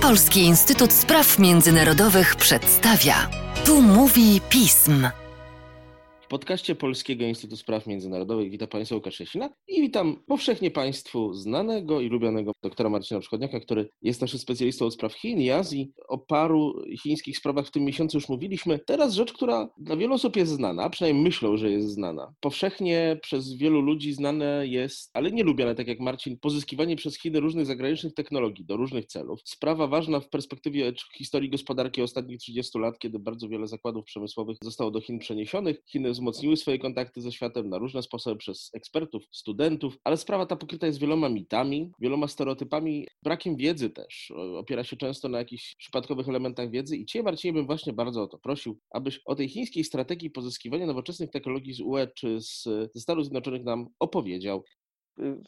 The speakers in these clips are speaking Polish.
Polski Instytut Spraw Międzynarodowych przedstawia. Tu mówi pism. W podcaście Polskiego Instytutu Spraw Międzynarodowych witam Państwa Łukasz Szesina i witam powszechnie Państwu znanego i lubianego doktora Marcina Przychodniaka, który jest naszym specjalistą od spraw Chin i Azji. O paru chińskich sprawach w tym miesiącu już mówiliśmy. Teraz rzecz, która dla wielu osób jest znana, przynajmniej myślą, że jest znana. Powszechnie przez wielu ludzi znane jest, ale nie lubiane, tak jak Marcin, pozyskiwanie przez Chiny różnych zagranicznych technologii do różnych celów. Sprawa ważna w perspektywie historii gospodarki ostatnich 30 lat, kiedy bardzo wiele zakładów przemysłowych zostało do Chin przeniesionych. Chiny wzmocniły swoje kontakty ze światem na różne sposoby przez ekspertów, studentów, ale sprawa ta pokryta jest wieloma mitami, wieloma stereotypami, brakiem wiedzy też. Opiera się często na jakichś przypadkowych elementach wiedzy i Cię, Marcinie, bym właśnie bardzo o to prosił, abyś o tej chińskiej strategii pozyskiwania nowoczesnych technologii z UE czy z, ze Stanów Zjednoczonych nam opowiedział.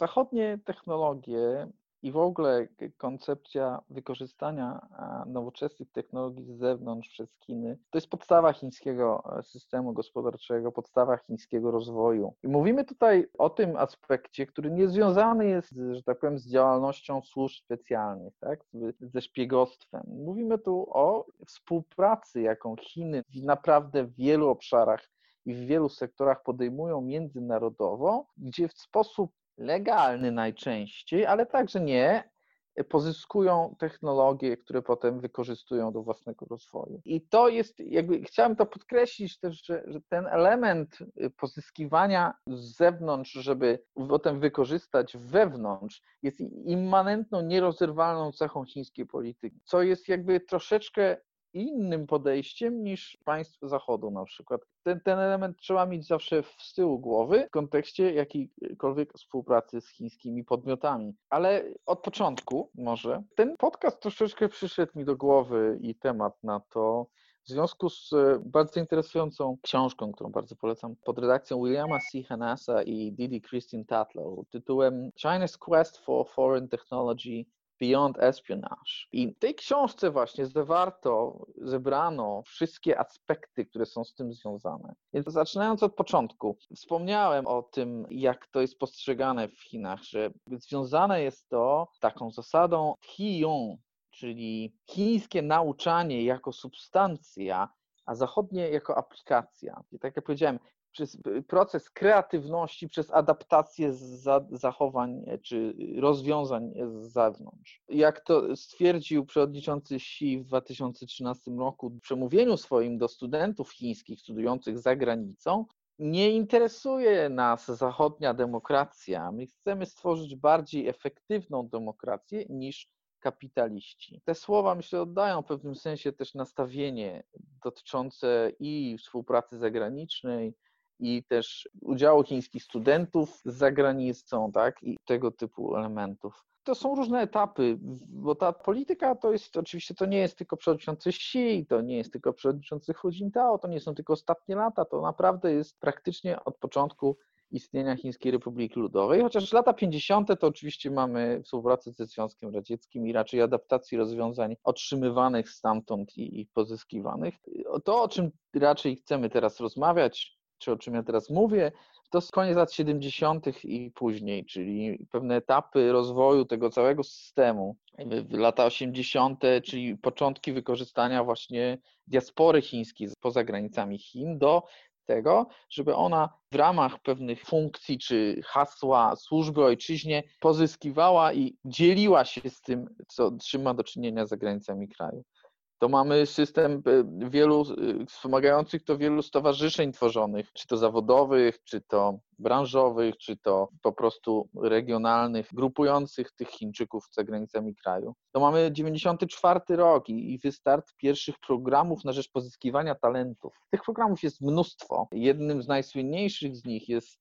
Zachodnie technologie i w ogóle koncepcja wykorzystania nowoczesnych technologii z zewnątrz przez Chiny to jest podstawa chińskiego e, systemu gospodarczego, podstawa chińskiego rozwoju. I mówimy tutaj o tym aspekcie, który nie związany jest, że tak powiem, z działalnością służb specjalnych, tak? ze szpiegostwem. Mówimy tu o współpracy, jaką Chiny naprawdę w wielu obszarach i w wielu sektorach podejmują międzynarodowo, gdzie w sposób legalny najczęściej, ale także nie, pozyskują technologie, które potem wykorzystują do własnego rozwoju. I to jest, jakby chciałem to podkreślić też, że, że ten element pozyskiwania z zewnątrz, żeby potem wykorzystać wewnątrz, jest immanentną, nierozerwalną cechą chińskiej polityki, co jest jakby troszeczkę innym podejściem niż państw Zachodu na przykład. Ten, ten element trzeba mieć zawsze z tyłu głowy w kontekście jakiejkolwiek współpracy z chińskimi podmiotami. Ale od początku może ten podcast troszeczkę przyszedł mi do głowy i temat na to, w związku z e, bardzo interesującą książką, którą bardzo polecam, pod redakcją Williama C. Hanasa i Didi Christine Tatlow, tytułem China's Quest for Foreign Technology Beyond Espionage. I w tej książce właśnie zawarto, zebrano wszystkie aspekty, które są z tym związane. Więc zaczynając od początku, wspomniałem o tym, jak to jest postrzegane w Chinach, że związane jest to taką zasadą Hiyong, czyli chińskie nauczanie jako substancja, a zachodnie jako aplikacja. I tak jak powiedziałem, przez proces kreatywności, przez adaptację zachowań e, czy rozwiązań z zewnątrz. Jak to stwierdził przewodniczący Xi w 2013 roku w przemówieniu swoim do studentów chińskich studiujących za granicą, nie interesuje nas zachodnia demokracja. My chcemy stworzyć bardziej efektywną demokrację niż kapitaliści. Te słowa, myślę, oddają w pewnym sensie też nastawienie dotyczące i współpracy zagranicznej, i też udziału chińskich studentów z zagranicą, tak, i tego typu elementów. To są różne etapy, bo ta polityka to jest, oczywiście to nie jest tylko przewodniczący Xi, to nie jest tylko przewodniczący Hu Jintao, to nie są tylko ostatnie lata, to naprawdę jest praktycznie od początku istnienia Chińskiej Republiki Ludowej, chociaż lata 50. to oczywiście mamy współpracę ze Związkiem Radzieckim i raczej adaptacji rozwiązań otrzymywanych stamtąd i, i pozyskiwanych. To, o czym raczej chcemy teraz rozmawiać, czy o czym ja teraz mówię, to jest koniec lat 70. i później, czyli pewne etapy rozwoju tego całego systemu. Lata 80., czyli początki wykorzystania właśnie diaspory chińskiej poza granicami Chin do tego, żeby ona w ramach pewnych funkcji czy hasła służby ojczyźnie pozyskiwała i dzieliła się z tym, co trzyma do czynienia za granicami kraju to mamy system e, wielu e, wspomagających to wielu stowarzyszeń tworzonych, czy to zawodowych, czy to branżowych, czy to po prostu regionalnych, grupujących tych Chińczyków za granicami kraju. To mamy 94 rok i, wystart pierwszych programów na rzecz pozyskiwania talentów. Tych programów jest mnóstwo. Jednym z najsłynniejszych z nich jest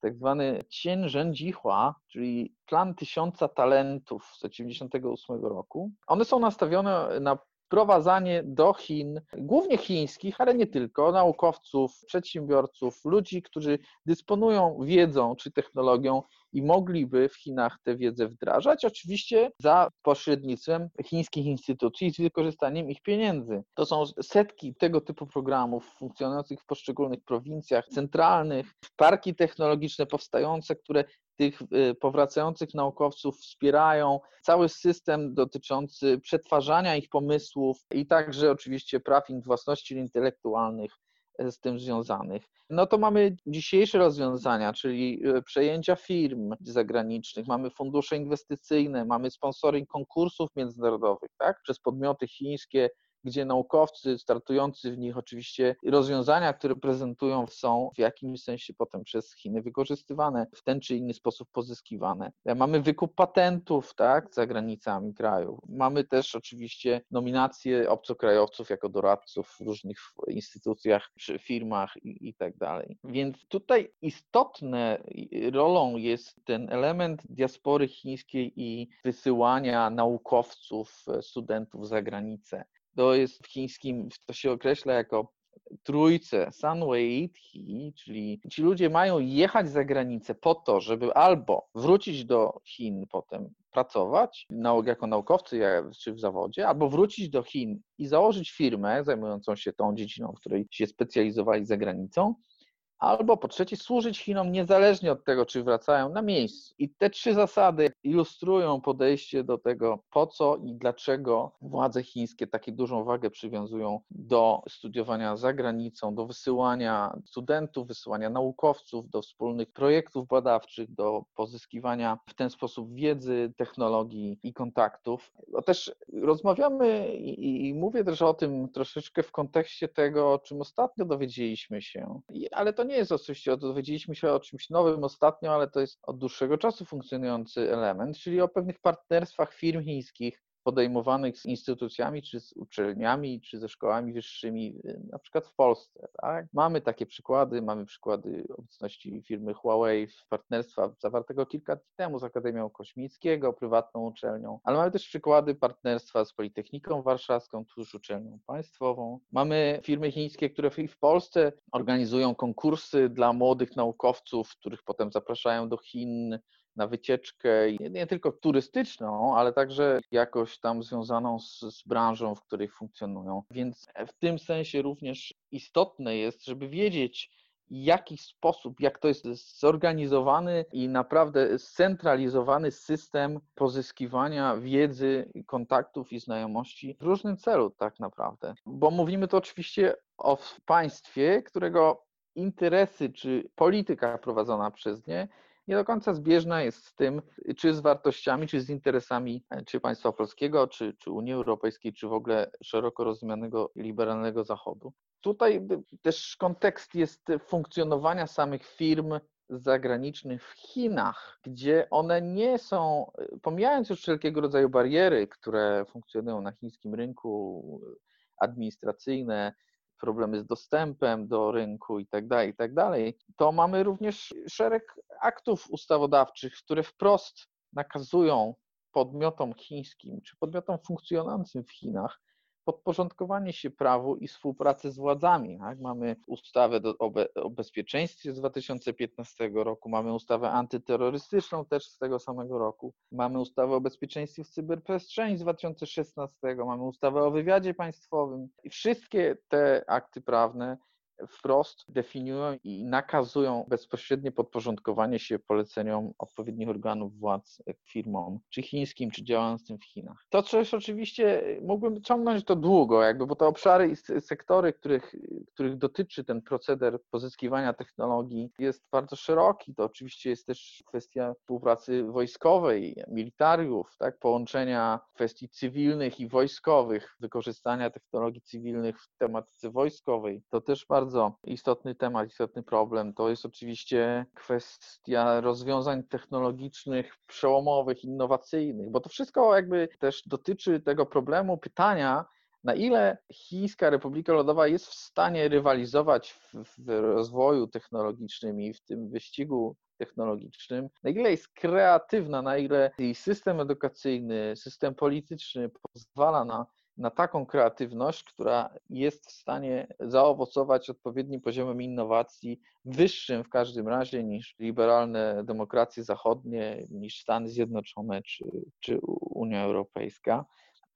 tak zwany Cien Rzędzihua, czyli plan tysiąca talentów z 1998 roku. One są nastawione na wprowadzanie do Chin, głównie chińskich, ale nie tylko, naukowców, przedsiębiorców, ludzi, którzy dysponują wiedzą czy technologią i mogliby w Chinach tę wiedzę wdrażać, oczywiście za pośrednictwem chińskich instytucji z wykorzystaniem ich pieniędzy. To są setki tego typu programów funkcjonujących w poszczególnych prowincjach centralnych, parki technologiczne powstające, które tych y, powracających naukowców wspierają, cały system dotyczący przetwarzania ich pomysłów i także oczywiście praw własności intelektualnych z tym związanych. No to mamy dzisiejsze rozwiązania, czyli e, przejęcia firm zagranicznych, mamy fundusze inwestycyjne, mamy sponsoring konkursów międzynarodowych tak, przez podmioty chińskie, gdzie naukowcy startujący w nich oczywiście rozwiązania, które prezentują, są w jakimś sensie potem przez Chiny wykorzystywane, w ten czy inny sposób pozyskiwane. Mamy wykup patentów tak, za granicami kraju. Mamy też oczywiście nominacje obcokrajowców jako doradców w różnych instytucjach, firmach i, i tak dalej. Więc tutaj istotne rolą jest ten element diaspory chińskiej i wysyłania naukowców, studentów za granicę to jest w chińskim, to się określa jako trójce Sunway He, czyli ci ludzie mają jechać za granicę po to, żeby albo wrócić do Chin potem pracować jako naukowcy czy w zawodzie, albo wrócić do Chin i założyć firmę zajmującą się tą dziedziną, w której się specjalizowali za granicą, albo po trzecie służyć Chinom niezależnie od tego, czy wracają na miejscu. I te trzy zasady ilustrują podejście do tego, po co i dlaczego władze chińskie takie dużą wagę przywiązują do studiowania za granicą, do wysyłania studentów, wysyłania naukowców, do wspólnych projektów badawczych, do pozyskiwania w ten sposób wiedzy, technologii i kontaktów. No też rozmawiamy i, i mówię też o tym troszeczkę w kontekście tego, o czym ostatnio dowiedzieliśmy się, ale to nie nie jest oczywiście, dowiedzieliśmy się o czymś nowym ostatnio, ale to jest od dłuższego czasu funkcjonujący element, czyli o pewnych partnerstwach firm chińskich podejmowanych z instytucjami, czy z uczelniami, czy ze szkołami wyższymi, y, na przykład w Polsce. Tak? Mamy takie przykłady, mamy przykłady obecności firmy Huawei, partnerstwa zawartego kilka dni temu z Akademią Kośmickiego, prywatną uczelnią, ale mamy też przykłady partnerstwa z Politechniką Warszawską, tuż uczelnią państwową. Mamy firmy chińskie, które w Polsce organizują konkursy dla młodych naukowców, których potem zapraszają do Chin, na wycieczkę nie, nie, tylko turystyczną, ale także jakoś tam związaną z, z branżą, w której funkcjonują. Więc w tym sensie również istotne jest, żeby wiedzieć, jaki sposób, jak to jest zorganizowany i naprawdę scentralizowany system pozyskiwania wiedzy, kontaktów i znajomości w różnym celu, tak naprawdę. Bo mówimy to oczywiście o państwie, którego interesy czy polityka prowadzona przez nie nie do końca zbieżna jest z tym, czy z wartościami, czy z interesami e, czy państwa polskiego, czy, czy Unii Europejskiej, czy w ogóle szeroko rozumianego liberalnego Zachodu. Tutaj też kontekst jest funkcjonowania samych firm zagranicznych w Chinach, gdzie one nie są, e, pomijając już wszelkiego rodzaju bariery, które funkcjonują na chińskim rynku, administracyjne, problemy z dostępem do rynku itd., tak itd., tak to mamy również szereg aktów ustawodawczych, które wprost nakazują podmiotom chińskim czy podmiotom funkcjonującym w Chinach podporządkowanie się prawu i współpracy z władzami. Tak? Mamy ustawę do, o, be, o bezpieczeństwie z 2015 roku, mamy ustawę antyterrorystyczną też z tego samego roku, mamy ustawę o bezpieczeństwie w cyberprzestrzeni z 2016, mamy ustawę o wywiadzie państwowym i wszystkie te akty prawne wprost definiują i nakazują bezpośrednie podporządkowanie się poleceniom odpowiednich organów władz firmom, czy chińskim, czy działającym w Chinach. To coś oczywiście mógłbym ciągnąć to długo, jakby, bo te obszary i sektory, których, których dotyczy ten proceder pozyskiwania technologii jest bardzo szeroki. To oczywiście jest też kwestia współpracy wojskowej, militariów, tak, połączenia kwestii cywilnych i wojskowych, wykorzystania technologii cywilnych w tematyce wojskowej. To też bardzo istotny temat, istotny problem. To jest oczywiście kwestia rozwiązań technologicznych, przełomowych, innowacyjnych, bo to wszystko jakby też dotyczy tego problemu pytania, na ile Chińska Republika Ludowa jest w stanie rywalizować w, w, rozwoju technologicznym i w tym wyścigu technologicznym, na ile jest kreatywna, na ile jej system edukacyjny, system polityczny pozwala na na taką kreatywność, która jest w stanie zaowocować odpowiednim poziomem innowacji, wyższym w każdym razie niż liberalne demokracje zachodnie, niż Stany Zjednoczone czy, czy Unia Europejska.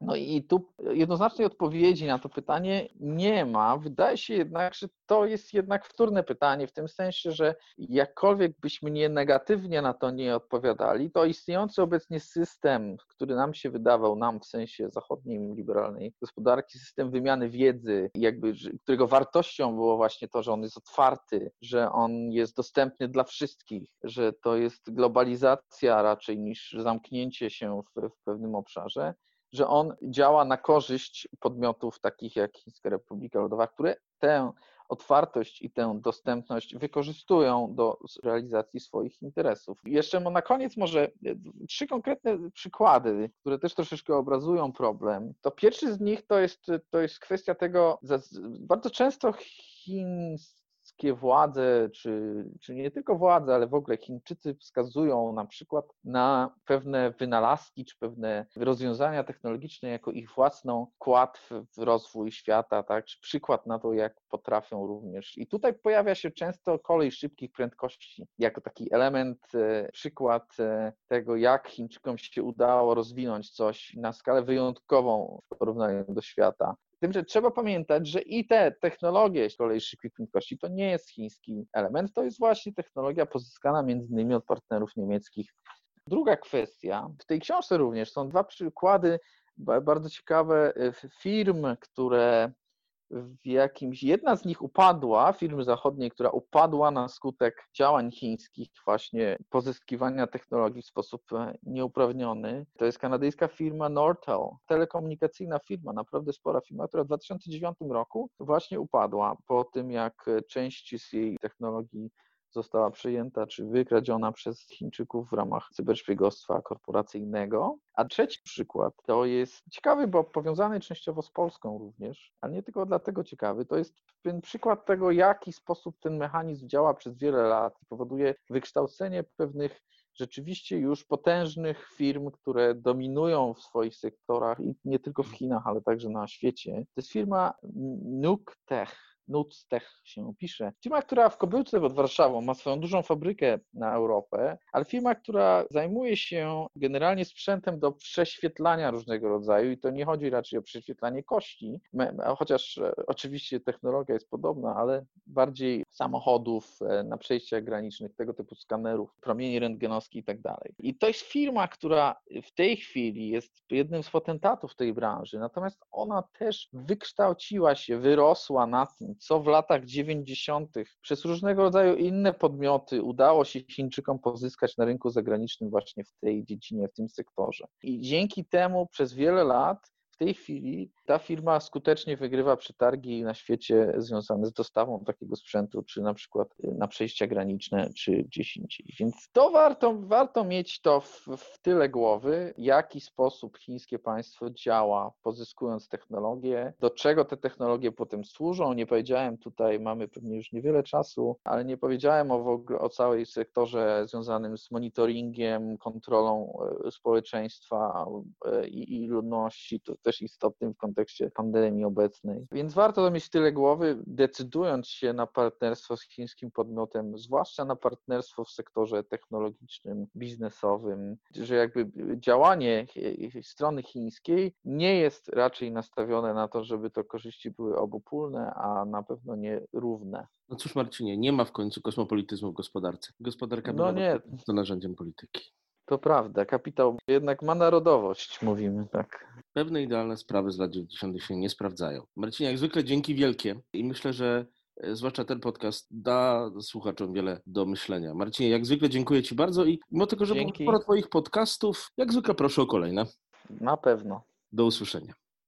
No i tu jednoznacznej odpowiedzi na to pytanie nie ma. Wydaje się jednak, że to jest jednak wtórne pytanie, w tym sensie, że jakkolwiek byśmy nie negatywnie na to nie odpowiadali, to istniejący obecnie system, który nam się wydawał, nam w sensie zachodniej liberalnej gospodarki, system wymiany wiedzy, jakby, którego wartością było właśnie to, że on jest otwarty, że on jest dostępny dla wszystkich, że to jest globalizacja raczej niż zamknięcie się w, w pewnym obszarze że on działa na korzyść podmiotów takich jak Chińska Republika Ludowa, które tę otwartość i tę dostępność wykorzystują do realizacji swoich interesów. Jeszcze na koniec może e, trzy konkretne przykłady, które też troszeczkę obrazują problem. To pierwszy z nich to jest, to jest kwestia tego, bardzo często Chin chińskie władze, czy, czy nie tylko władze, ale w ogóle Chińczycy wskazują na przykład na pewne wynalazki, czy pewne rozwiązania technologiczne jako ich własną wkład w rozwój świata, tak, czy przykład na to, jak potrafią również. I tutaj pojawia się często kolej szybkich prędkości, jako taki element, e, przykład e, tego, jak Chińczykom się udało rozwinąć coś na skalę wyjątkową w porównaniu do świata. Tym, że trzeba pamiętać, że i te technologie z kolei szybkiej prędkości to nie jest chiński element, to jest właśnie technologia pozyskana między innymi od partnerów niemieckich. Druga kwestia, w tej książce również są dwa przykłady bardzo ciekawe e, firm, które w jakimś, jedna z nich upadła, firmy zachodniej, która upadła na skutek działań chińskich, właśnie pozyskiwania technologii w sposób e, nieuprawniony. To jest kanadyjska firma Nortel, telekomunikacyjna firma, naprawdę spora firma, która w 2009 roku właśnie upadła po tym, jak część z jej technologii została przejęta czy wykradziona przez Chińczyków w ramach cyberszpiegostwa korporacyjnego. A trzeci przykład to jest ciekawy, bo powiązany częściowo z Polską również, ale nie tylko dlatego ciekawy, to jest pewien przykład tego, jaki sposób ten mechanizm działa przez wiele lat i powoduje wykształcenie pewnych rzeczywiście już potężnych firm, które dominują w swoich sektorach i nie tylko w Chinach, ale także na świecie. To jest firma Nuke Tech. Nutstech się pisze. Firma, która w Kobyłce pod Warszawą ma swoją dużą fabrykę na Europę, ale firma, która zajmuje się generalnie sprzętem do prześwietlania różnego rodzaju i to nie chodzi raczej o prześwietlanie kości, chociaż e, oczywiście technologia jest podobna, ale bardziej samochodów e, na przejściach granicznych, tego typu skanerów, promieni rentgenowskich i tak dalej. I to jest firma, która w tej chwili jest jednym z potentatów tej branży, natomiast ona też wykształciła się, wyrosła na tym, co w latach 90. przez różnego rodzaju inne podmioty udało się Chińczykom pozyskać na rynku zagranicznym właśnie w tej dziedzinie, w tym sektorze. I dzięki temu przez wiele lat tej chwili ta firma skutecznie wygrywa przetargi na świecie związane z dostawą takiego sprzętu, czy na przykład na przejścia graniczne, czy gdzieś indziej. Więc to warto, warto mieć to w, w tyle głowy, w jaki sposób chińskie państwo działa, pozyskując technologie, do czego te technologie potem służą. Nie powiedziałem tutaj, mamy pewnie już niewiele czasu, ale nie powiedziałem o, w ogóle, o całej sektorze związanym z monitoringiem, kontrolą e, społeczeństwa e, i, i ludności. To też istotnym w kontekście pandemii obecnej. Więc warto to mieć tyle głowy, decydując się na partnerstwo z chińskim podmiotem, zwłaszcza na partnerstwo w sektorze technologicznym, biznesowym, że jakby działanie strony chińskiej nie jest raczej nastawione na to, żeby to korzyści były obopólne, a na pewno nie równe. No cóż Marcinie, nie ma w końcu kosmopolityzmu w gospodarce. Gospodarka no nie. to narzędziem polityki. To prawda, kapitał jednak ma narodowość, mówimy tak. Pewne idealne sprawy z lat 90. się nie sprawdzają. Marcin, jak zwykle dzięki wielkie i myślę, że e, zwłaszcza ten podcast da słuchaczom wiele do myślenia. Marcinie, jak zwykle dziękuję Ci bardzo i mimo tego, że było sporo Twoich podcastów, jak zwykle proszę o kolejne. Na pewno. Do usłyszenia.